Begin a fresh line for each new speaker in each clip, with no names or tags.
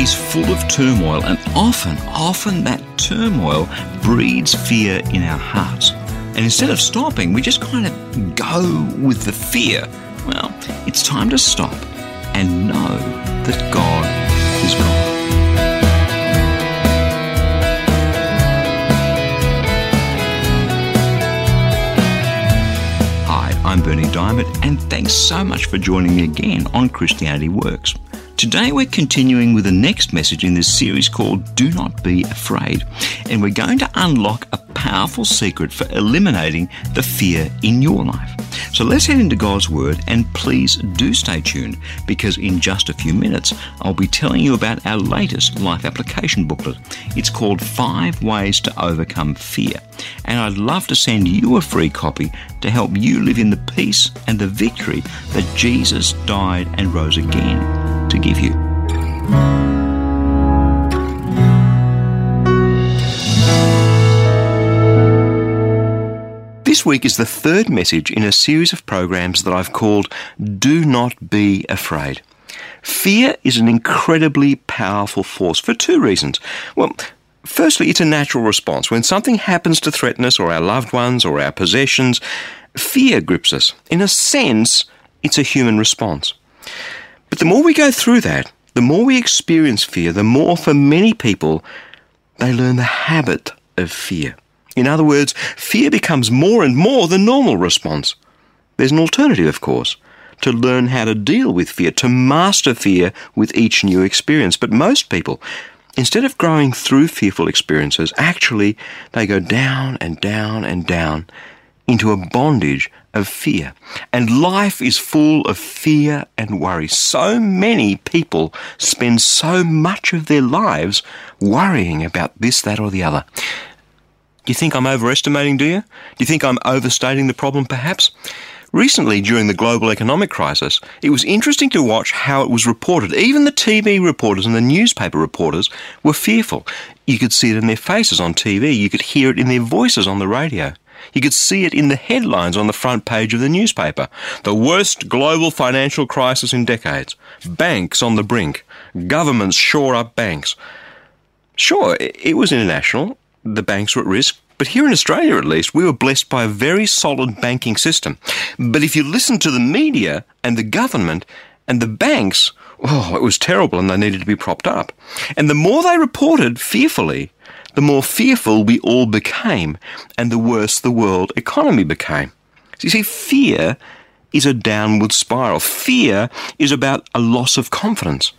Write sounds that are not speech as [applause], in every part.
Is full of turmoil, and often, often that turmoil breeds fear in our hearts. And instead of stopping, we just kind of go with the fear. Well, it's time to stop and know that God is God. Hi, I'm Berni Dymet, and thanks so much for joining me again on Christianity Works. Today, we're continuing with the next message in this series called Do Not Be Afraid, and we're going to unlock a powerful secret for eliminating the fear in your life. So let's head into God's Word and please do stay tuned because in just a few minutes I'll be telling you about our latest life application booklet. It's called Five Ways to Overcome Fear. And I'd love to send you a free copy to help you live in the peace and the victory that Jesus died and rose again to give you. This week is the third message in a series of programs that I've called Do Not Be Afraid. Fear is an incredibly powerful force for two reasons. Well, firstly, it's a natural response. When something happens to threaten us or our loved ones or our possessions, fear grips us. In a sense, it's a human response. But the more we go through that, the more we experience fear, the more for many people they learn the habit of fear. In other words, fear becomes more and more the normal response. There's an alternative, of course, to learn how to deal with fear, to master fear with each new experience. But most people, instead of growing through fearful experiences, actually they go down and down and down into a bondage of fear. And life is full of fear and worry. So many people spend so much of their lives worrying about this, that, or the other. Do you think I'm overestimating, do you? Do you think I'm overstating the problem, perhaps? Recently, during the global economic crisis, it was interesting to watch how it was reported. Even the TV reporters and the newspaper reporters were fearful. You could see it in their faces on TV, you could hear it in their voices on the radio. You could see it in the headlines on the front page of the newspaper. The worst global financial crisis in decades. Banks on the brink. Governments shore up banks. Sure, it was international the banks were at risk. But here in Australia, at least, we were blessed by a very solid banking system. But if you listen to the media and the government and the banks, oh, it was terrible and they needed to be propped up. And the more they reported fearfully, the more fearful we all became and the worse the world economy became. So you see, fear is a downward spiral. Fear is about a loss of confidence.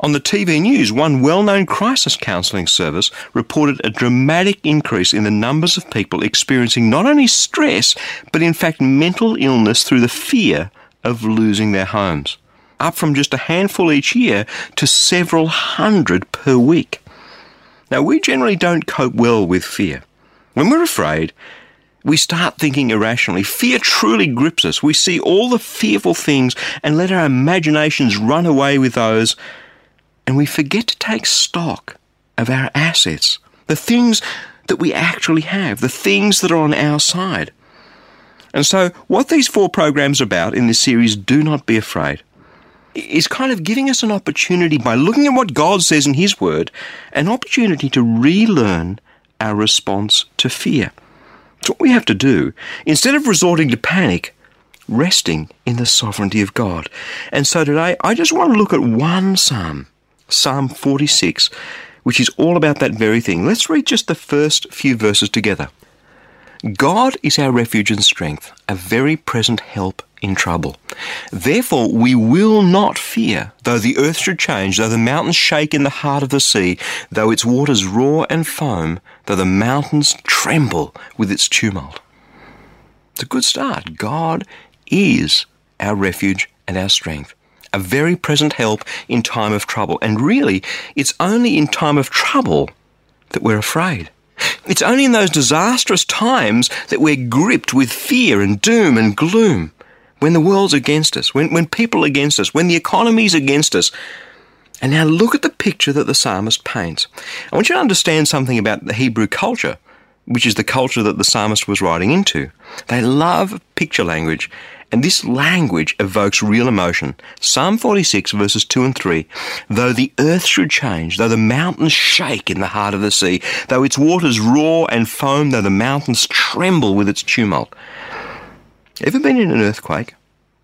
On the TV news, one well known crisis counselling service reported a dramatic increase in the numbers of people experiencing not only stress, but in fact mental illness through the fear of losing their homes. Up from just a handful each year to several hundred per week. Now, we generally don't cope well with fear. When we're afraid, we start thinking irrationally. Fear truly grips us. We see all the fearful things and let our imaginations run away with those and we forget to take stock of our assets, the things that we actually have, the things that are on our side. And so, what these four programs are about in this series, Do Not Be Afraid, is kind of giving us an opportunity by looking at what God says in His Word, an opportunity to relearn our response to fear. It's what we have to do. Instead of resorting to panic, resting in the sovereignty of God. And so today, I just want to look at one psalm Psalm 46, which is all about that very thing. Let's read just the first few verses together. God is our refuge and strength, a very present help in trouble. Therefore, we will not fear, though the earth should change, though the mountains shake in the heart of the sea, though its waters roar and foam, though the mountains tremble with its tumult. It's a good start. God is our refuge and our strength a very present help in time of trouble. And really, it's only in time of trouble that we're afraid. It's only in those disastrous times that we're gripped with fear and doom and gloom. When the world's against us, when, when people are against us, when the economy's against us. And now look at the picture that the psalmist paints. I want you to understand something about the Hebrew culture, which is the culture that the psalmist was writing into. They love picture language and this language evokes real emotion. Psalm 46 verses 2 and 3. Though the earth should change, though the mountains shake in the heart of the sea, though its waters roar and foam, though the mountains tremble with its tumult. Ever been in an earthquake?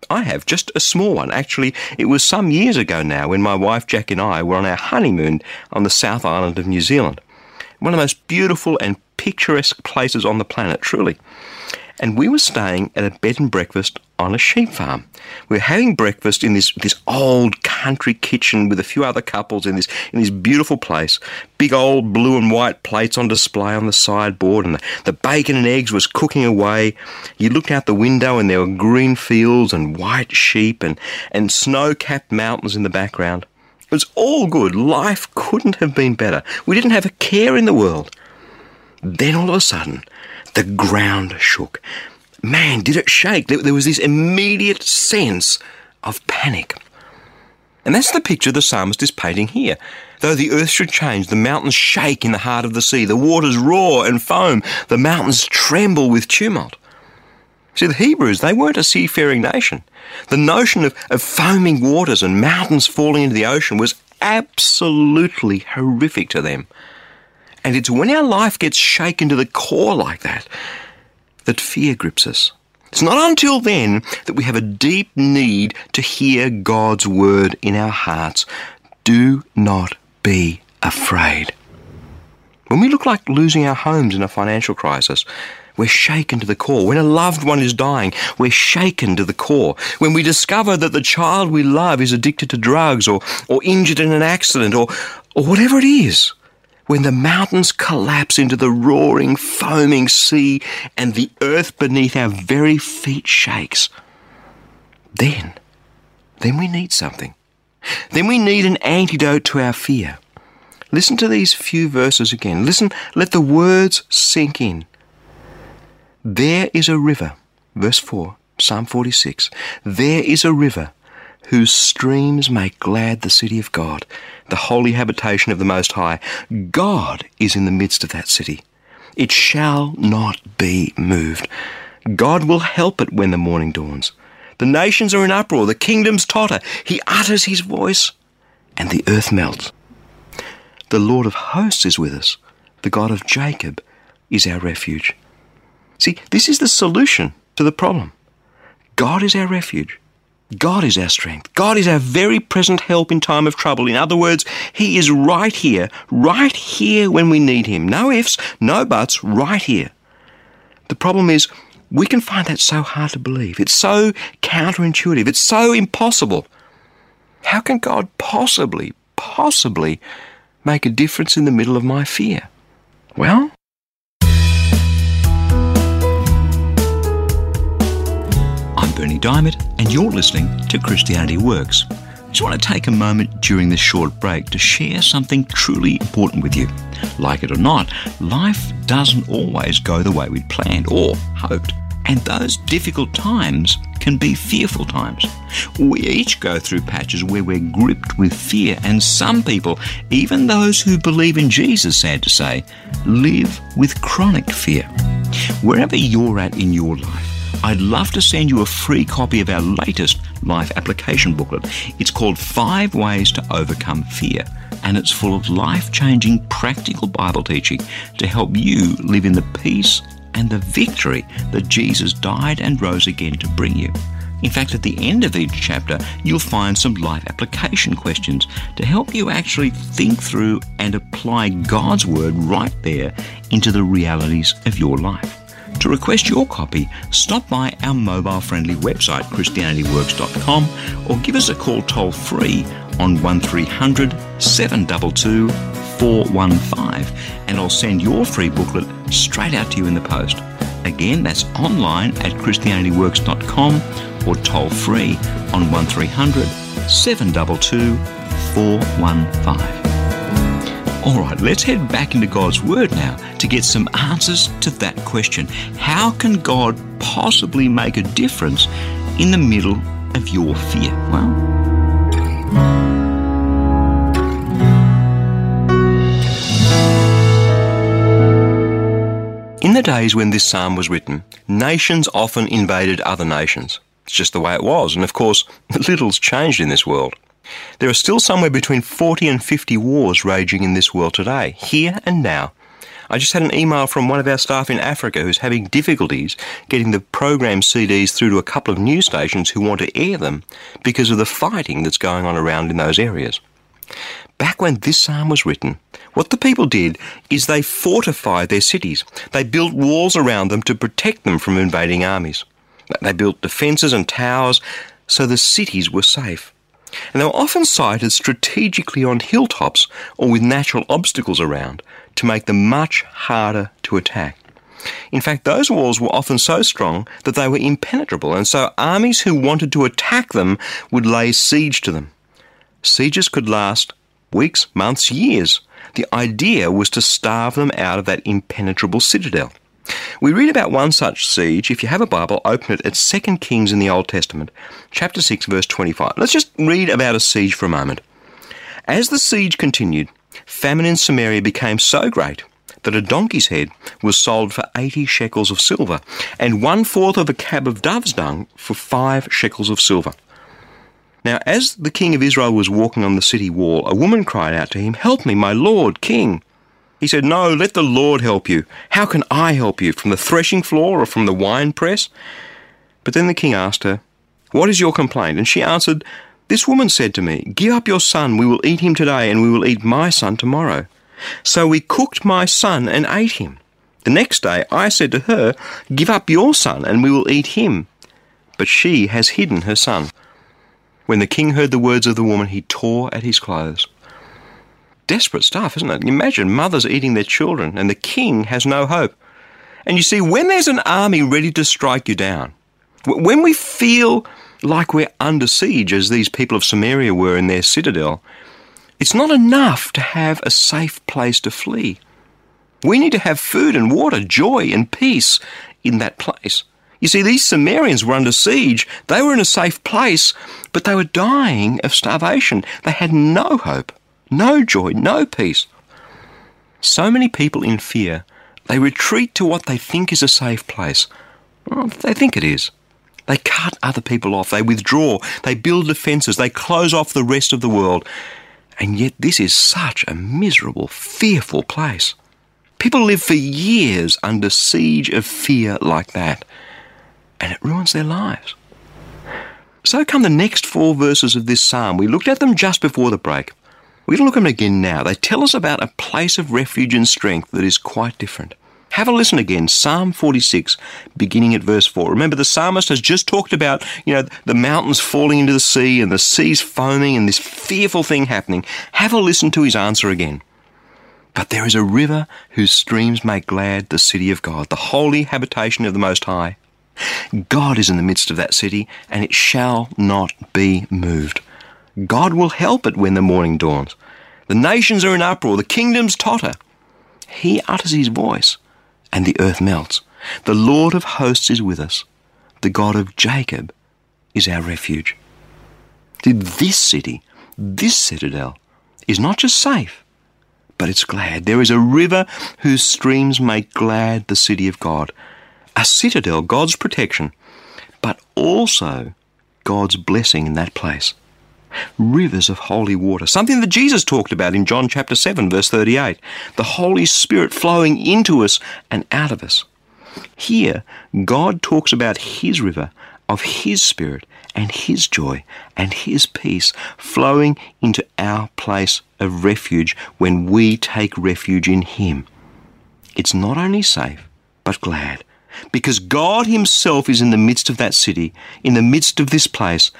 I have, just a small one. Actually, it was some years ago now when my wife Jack and I were on our honeymoon on the South Island of New Zealand. One of the most beautiful and picturesque places on the planet, truly and we were staying at a bed and breakfast on a sheep farm. We were having breakfast in this, this old country kitchen with a few other couples in this in this beautiful place. Big old blue and white plates on display on the sideboard, and the, the bacon and eggs was cooking away. You looked out the window, and there were green fields and white sheep and, and snow capped mountains in the background. It was all good. Life couldn't have been better. We didn't have a care in the world. Then all of a sudden, the ground shook. Man, did it shake. There was this immediate sense of panic. And that's the picture the psalmist is painting here. Though the earth should change, the mountains shake in the heart of the sea, the waters roar and foam, the mountains tremble with tumult. See, the Hebrews, they weren't a seafaring nation. The notion of, of foaming waters and mountains falling into the ocean was absolutely horrific to them. And it's when our life gets shaken to the core like that that fear grips us. It's not until then that we have a deep need to hear God's word in our hearts. Do not be afraid. When we look like losing our homes in a financial crisis, we're shaken to the core. When a loved one is dying, we're shaken to the core. When we discover that the child we love is addicted to drugs or, or injured in an accident or, or whatever it is, when the mountains collapse into the roaring, foaming sea and the earth beneath our very feet shakes, then, then we need something. Then we need an antidote to our fear. Listen to these few verses again. Listen, let the words sink in. There is a river, verse 4, Psalm 46. There is a river whose streams make glad the city of God, the holy habitation of the Most High. God is in the midst of that city. It shall not be moved. God will help it when the morning dawns. The nations are in uproar, the kingdoms totter. He utters his voice, and the earth melts. The Lord of hosts is with us. The God of Jacob is our refuge. See, this is the solution to the problem. God is our refuge. God is our strength. God is our very present help in time of trouble. In other words, He is right here, right here when we need Him. No ifs, no buts, right here. The problem is, we can find that so hard to believe. It's so counterintuitive. It's so impossible. How can God possibly, possibly make a difference in the middle of my fear? Well,
Berni Dymet, and you're listening to Christianity Works. I just want to take a moment during this short break to share something truly important with you. Like it or not, life doesn't always go the way we'd planned or hoped. And those difficult times can be fearful times. We each go through patches where we're gripped with fear, and some people, even those who believe in Jesus, sad to say, live with chronic fear. Wherever you're at in your life, I'd love to send you a free copy of our latest life application booklet. It's called Five Ways to Overcome Fear, and it's full of life changing practical Bible teaching to help you live in the peace and the victory that Jesus died and rose again to bring you. In fact, at the end of each chapter, you'll find some life application questions to help you actually think through and apply God's Word right there into the realities of your life. To request your copy, stop by our mobile friendly website, ChristianityWorks.com, or give us a call toll free on 1300 722 415, and I'll send your free booklet straight out to you in the post. Again, that's online at ChristianityWorks.com or toll free on 1300 722 415. All right, let's head back into God's Word now to get some answers to that question. How can God possibly make a difference in the middle of your fear? Well,
In the days when this psalm was written, nations often invaded other nations. It's just the way it was, and of course, [laughs] little's changed in this world. There are still somewhere between 40 and 50 wars raging in this world today, here and now. I just had an email from one of our staff in Africa who's having difficulties getting the program CDs through to a couple of news stations who want to air them because of the fighting that's going on around in those areas. Back when this psalm was written, what the people did is they fortified their cities. They built walls around them to protect them from invading armies. They built defences and towers so the cities were safe. And they were often sited strategically on hilltops or with natural obstacles around to make them much harder to attack. In fact, those walls were often so strong that they were impenetrable, and so armies who wanted to attack them would lay siege to them. Sieges could last weeks, months, years. The idea was to starve them out of that impenetrable citadel. We read about one such siege. If you have a Bible, open it at 2 Kings in the Old Testament, chapter 6, verse 25. Let's just read about a siege for a moment. As the siege continued, famine in Samaria became so great that a donkey's head was sold for 80 shekels of silver, and one fourth of a cab of dove's dung for five shekels of silver. Now, as the king of Israel was walking on the city wall, a woman cried out to him, Help me, my lord, king. He said, No, let the Lord help you. How can I help you? From the threshing floor or from the wine press? But then the king asked her, What is your complaint? And she answered, This woman said to me, Give up your son, we will eat him today, and we will eat my son tomorrow. So we cooked my son and ate him. The next day I said to her, Give up your son, and we will eat him. But she has hidden her son. When the king heard the words of the woman, he tore at his clothes desperate stuff, isn't it? Imagine mothers eating their children and the king has no hope. And you see, when there's an army ready to strike you down, when we feel like we're under siege, as these people of Samaria were in their citadel, it's not enough to have a safe place to flee. We need to have food and water, joy and peace in that place. You see, these Samaritans were under siege. They were in a safe place, but they were dying of starvation. They had no hope no joy, no peace. So many people in fear, they retreat to what they think is a safe place. Well, they think it is. They cut other people off, they withdraw, they build defences, they close off the rest of the world. And yet, this is such a miserable, fearful place. People live for years under siege of fear like that, and it ruins their lives. So come the next four verses of this psalm. We looked at them just before the break. We're going to look at them again now. They tell us about a place of refuge and strength that is quite different. Have a listen again, Psalm 46, beginning at verse 4. Remember, the psalmist has just talked about, you know, the mountains falling into the sea and the seas foaming and this fearful thing happening. Have a listen to his answer again. But there is a river whose streams make glad the city of God, the holy habitation of the Most High. God is in the midst of that city, and it shall not be moved. God will help it when the morning dawns. The nations are in uproar, the kingdoms totter. He utters his voice, and the earth melts. The Lord of hosts is with us. The God of Jacob is our refuge. This city, this citadel, is not just safe, but it's glad. There is a river whose streams make glad the city of God. A citadel, God's protection, but also God's blessing in that place rivers of holy water. Something that Jesus talked about in John chapter 7, verse 38. The Holy Spirit flowing into us and out of us. Here, God talks about His river of His Spirit and His joy and His peace flowing into our place of refuge when we take refuge in Him. It's not only safe, but glad, because God Himself is in the midst of that city, in the midst of this place,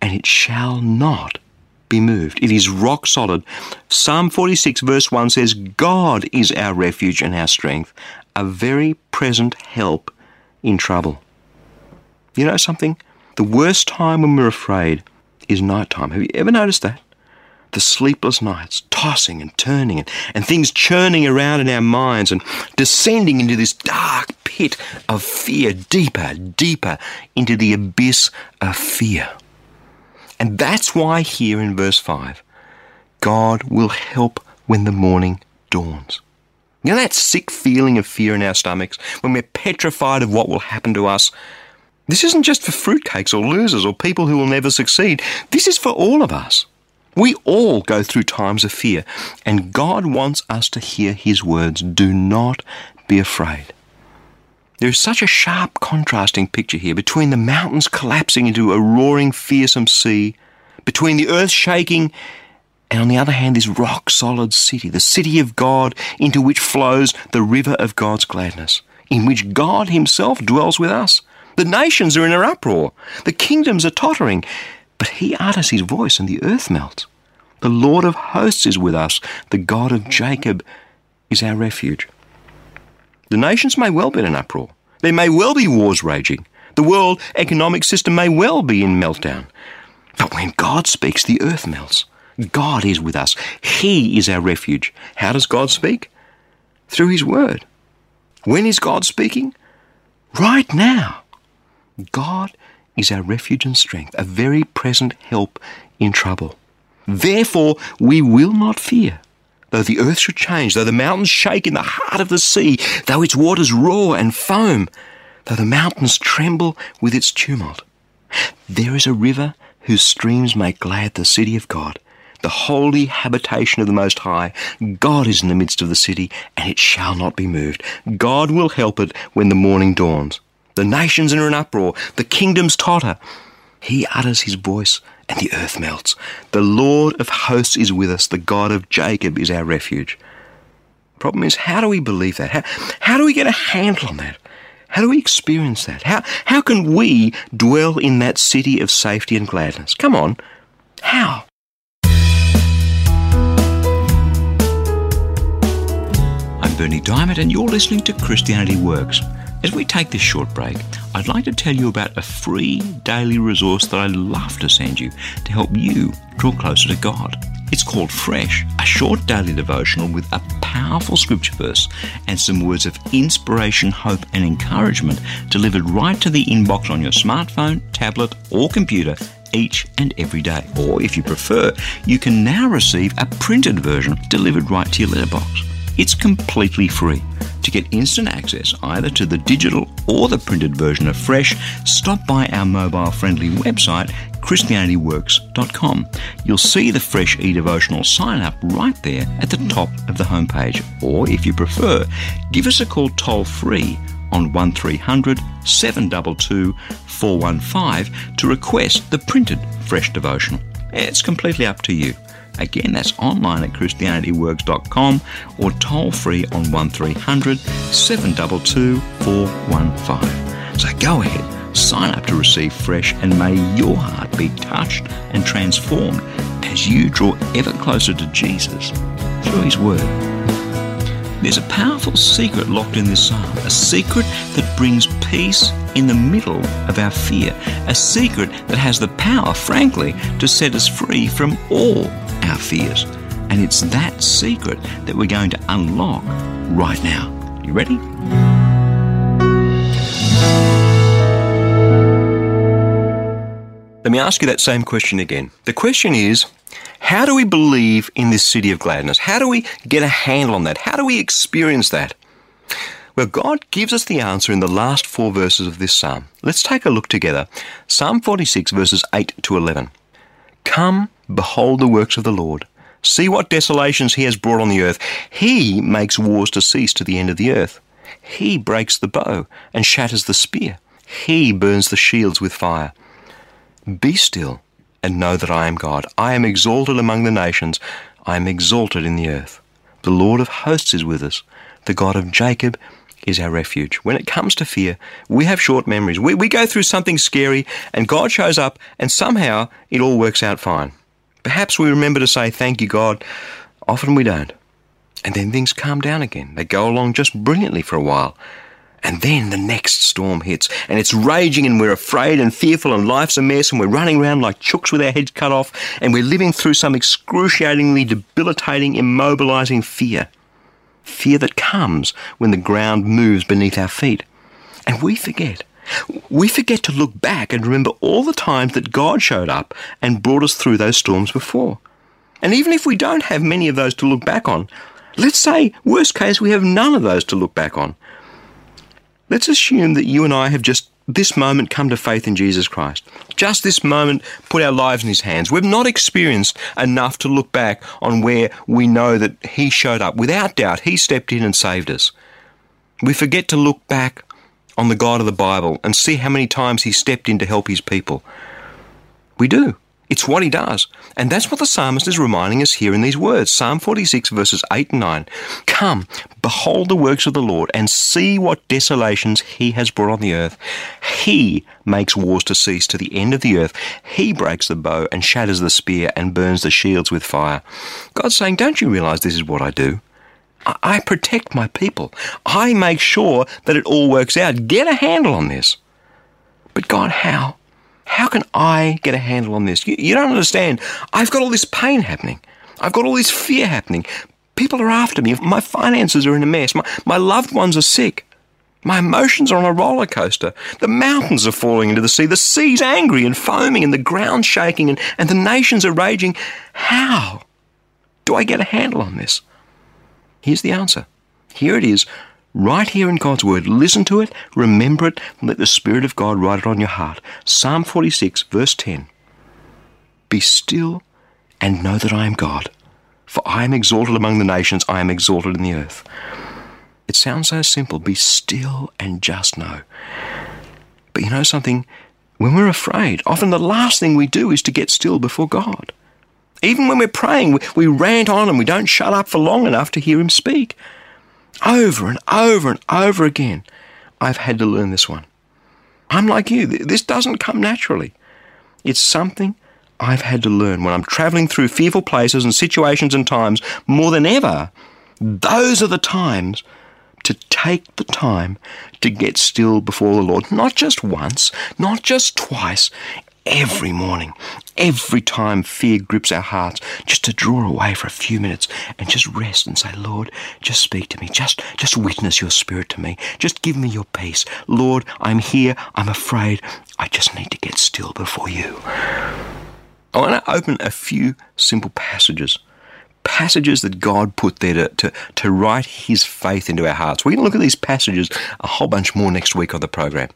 and it shall not be moved. It is rock solid. Psalm 46, verse 1 says, God is our refuge and our strength, a very present help in trouble. You know something? The worst time when we're afraid is nighttime. Have you ever noticed that? The sleepless nights, tossing and turning, and, and things churning around in our minds and descending into this dark pit of fear, deeper, deeper into the abyss of fear. And that's why here in verse 5, God will help when the morning dawns. You know that sick feeling of fear in our stomachs when we're petrified of what will happen to us? This isn't just for fruitcakes or losers or people who will never succeed. This is for all of us. We all go through times of fear, and God wants us to hear His words do not be afraid. There is such a sharp contrasting picture here between the mountains collapsing into a roaring, fearsome sea, between the earth shaking, and on the other hand, this rock solid city, the city of God, into which flows the river of God's gladness, in which God Himself dwells with us. The nations are in an uproar, the kingdoms are tottering, but He utters His voice and the earth melts. The Lord of hosts is with us, the God of Jacob is our refuge. The nations may well be in an uproar. There may well be wars raging. The world economic system may well be in meltdown. But when God speaks, the earth melts. God is with us. He is our refuge. How does God speak? Through His Word. When is God speaking? Right now. God is our refuge and strength, a very present help in trouble. Therefore, we will not fear. Though the earth should change, though the mountains shake in the heart of the sea, though its waters roar and foam, though the mountains tremble with its tumult. There is a river whose streams make glad the city of God, the holy habitation of the Most High. God is in the midst of the city, and it shall not be moved. God will help it when the morning dawns. The nations are in an uproar, the kingdoms totter. He utters his voice, and the earth melts. The Lord of hosts is with us, the God of Jacob is our refuge. Problem is, how do we believe that? How, how do we get a handle on that? How do we experience that? How, how can we dwell in that city of safety and gladness? Come on. How?
I'm Berni Dymet, and you're listening to Christianity Works. As we take this short break, I'd like to tell you about a free daily resource that I'd love to send you to help you draw closer to God. It's called Fresh, a short daily devotional with a powerful scripture verse and some words of inspiration, hope, and encouragement delivered right to the inbox on your smartphone, tablet, or computer each and every day. Or if you prefer, you can now receive a printed version delivered right to your letterbox. It's completely free. To get instant access either to the digital or the printed version of Fresh, stop by our mobile friendly website, ChristianityWorks.com. You'll see the Fresh e devotional sign up right there at the top of the homepage. Or if you prefer, give us a call toll free on 1300 722 415 to request the printed Fresh devotional. It's completely up to you. Again, that's online at ChristianityWorks.com or toll free on 1300 722 415. So go ahead, sign up to receive fresh, and may your heart be touched and transformed as you draw ever closer to Jesus through His Word. There's a powerful secret locked in this psalm, a secret that brings peace in the middle of our fear, a secret that has the power, frankly, to set us free from all our fears. And it's that secret that we're going to unlock right now. You ready?
Let me ask you that same question again. The question is how do we believe in this city of gladness? How do we get a handle on that? How do we experience that? Well, God gives us the answer in the last four verses of this psalm. Let's take a look together. Psalm 46, verses 8 to 11. Come, behold the works of the Lord. See what desolations he has brought on the earth. He makes wars to cease to the end of the earth. He breaks the bow and shatters the spear. He burns the shields with fire. Be still and know that I am God. I am exalted among the nations. I am exalted in the earth. The Lord of hosts is with us. The God of Jacob is our refuge. When it comes to fear, we have short memories. We, we go through something scary and God shows up and somehow it all works out fine. Perhaps we remember to say, Thank you, God. Often we don't. And then things calm down again. They go along just brilliantly for a while. And then the next storm hits, and it's raging, and we're afraid and fearful, and life's a mess, and we're running around like chooks with our heads cut off, and we're living through some excruciatingly debilitating, immobilizing fear. Fear that comes when the ground moves beneath our feet. And we forget. We forget to look back and remember all the times that God showed up and brought us through those storms before. And even if we don't have many of those to look back on, let's say, worst case, we have none of those to look back on. Let's assume that you and I have just this moment come to faith in Jesus Christ. Just this moment put our lives in His hands. We've not experienced enough to look back on where we know that He showed up. Without doubt, He stepped in and saved us. We forget to look back on the God of the Bible and see how many times He stepped in to help His people. We do. It's what he does. And that's what the psalmist is reminding us here in these words. Psalm 46 verses 8 and 9. Come, behold the works of the Lord and see what desolations he has brought on the earth. He makes wars to cease to the end of the earth. He breaks the bow and shatters the spear and burns the shields with fire. God's saying, don't you realize this is what I do? I protect my people. I make sure that it all works out. Get a handle on this. But God, how? How can I get a handle on this? You, you don't understand. I've got all this pain happening. I've got all this fear happening. People are after me. My finances are in a mess. My, my loved ones are sick. My emotions are on a roller coaster. The mountains are falling into the sea. The sea's angry and foaming and the ground shaking and, and the nations are raging. How do I get a handle on this? Here's the answer. Here it is right here in God's Word. Listen to it, remember it, and let the Spirit of God write it on your heart. Psalm 46, verse 10. Be still and know that I am God, for I am exalted among the nations, I am exalted in the earth. It sounds so simple. Be still and just know. But you know something? When we're afraid, often the last thing we do is to get still before God. Even when we're praying, we, rant on and we don't shut up for long enough to hear Him speak. Over and over and over again, I've had to learn this one. I'm like you, this doesn't come naturally. It's something I've had to learn when I'm traveling through fearful places and situations and times more than ever. Those are the times to take the time to get still before the Lord. Not just once, not just twice, every morning, every time fear grips our hearts, just to draw away for a few minutes and just rest and say, Lord, just speak to me. Just, just witness your spirit to me. Just give me your peace. Lord, I'm here. I'm afraid. I just need to get still before you. I want to open a few simple passages passages that God put there to, to, to write His faith into our hearts. We're going to look at these passages a whole bunch more next week on the program.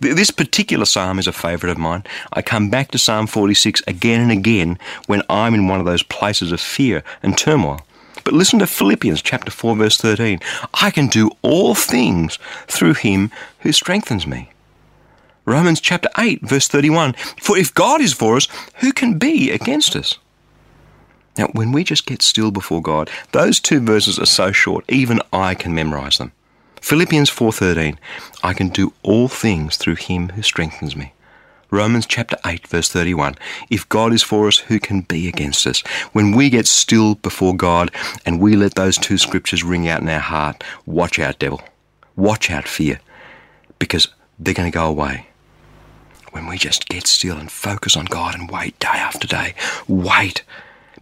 This particular psalm is a favourite of mine. I come back to Psalm 46 again and again when I'm in one of those places of fear and turmoil. But listen to Philippians chapter 4 verse 13. I can do all things through him who strengthens me. Romans chapter 8 verse 31. For if God is for us, who can be against us? Now, when we just get still before God, those two verses are so short, even I can memorize them. Philippians 4:13, I can do all things through him who strengthens me. Romans chapter 8 verse 31, if God is for us, who can be against us? When we get still before God and we let those two scriptures ring out in our heart, watch out devil. Watch out fear because they're going to go away when we just get still and focus on God and wait day after day. Wait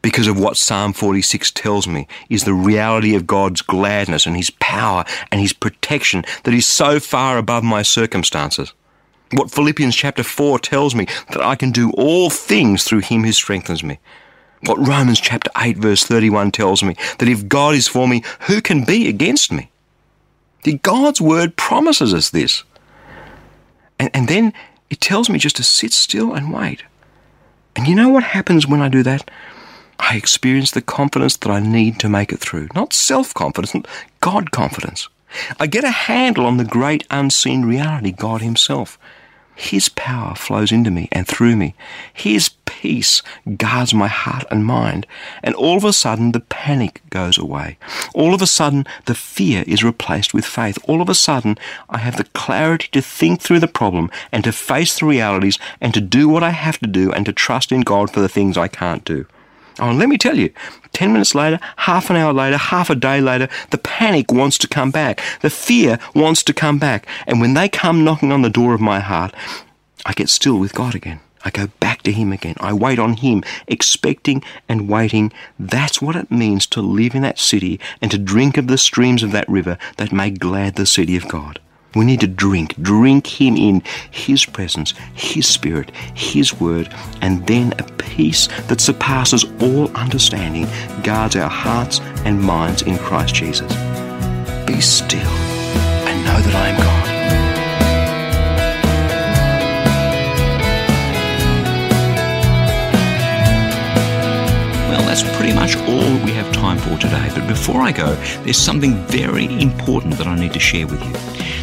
because of what Psalm 46 tells me is the reality of God's gladness and His power and His protection that is so far above my circumstances. What Philippians chapter 4 tells me that I can do all things through Him who strengthens me. What Romans chapter 8 verse 31 tells me that if God is for me, who can be against me? God's word promises us this. And, and then it tells me just to sit still and wait. And you know what happens when I do that? I experience the confidence that I need to make it through. Not self confidence, God confidence. I get a handle on the great unseen reality, God Himself. His power flows into me and through me. His peace guards my heart and mind. And all of a sudden, the panic goes away. All of a sudden, the fear is replaced with faith. All of a sudden, I have the clarity to think through the problem and to face the realities and to do what I have to do and to trust in God for the things I can't do.
Oh, and let me tell you, 10 minutes later, half an hour later, half a day later, the panic wants to come back. The fear wants to come back. And when they come knocking on the door of my heart, I get still with God again. I go back to Him again. I wait on Him, expecting and waiting. That's what it means to live in that city and to drink of the streams of that river that make glad the city of God. We need to drink, drink Him in His presence, His Spirit, His Word, and then a peace that surpasses all understanding guards our hearts and minds in Christ Jesus. Be still and know that I am God.
That's pretty much all we have time for today. But before I go, there's something very important that I need to share with you.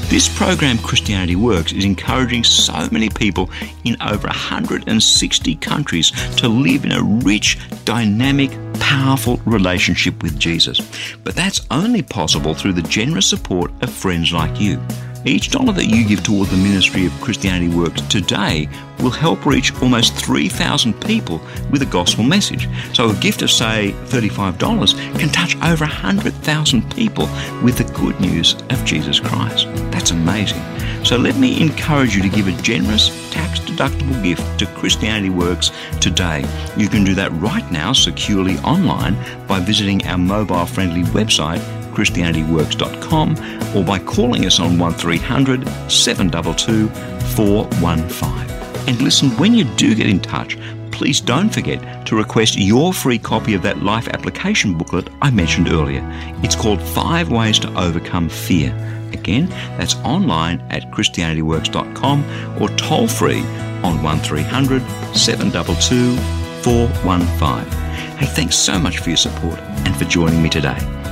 This program, Christianity Works, is encouraging so many people in over 160 countries to live in a rich, dynamic, powerful relationship with Jesus. But that's only possible through the generous support of friends like you. Each dollar that you give toward the ministry of Christianity Works today will help reach almost 3,000 people with a gospel message. So a gift of, say, $35 can touch over 100,000 people with the good news of Jesus Christ. That's amazing. So let me encourage you to give a generous, tax deductible gift to Christianity Works today. You can do that right now securely online by visiting our mobile friendly website christianityworks.com or by calling us on 1300 722 415. And listen, when you do get in touch, please don't forget to request your free copy of that life application booklet I mentioned earlier. It's called Five Ways to Overcome Fear. Again, that's online at christianityworks.com or toll free on 1300 722 415. Hey, thanks so much for your support and for joining me today.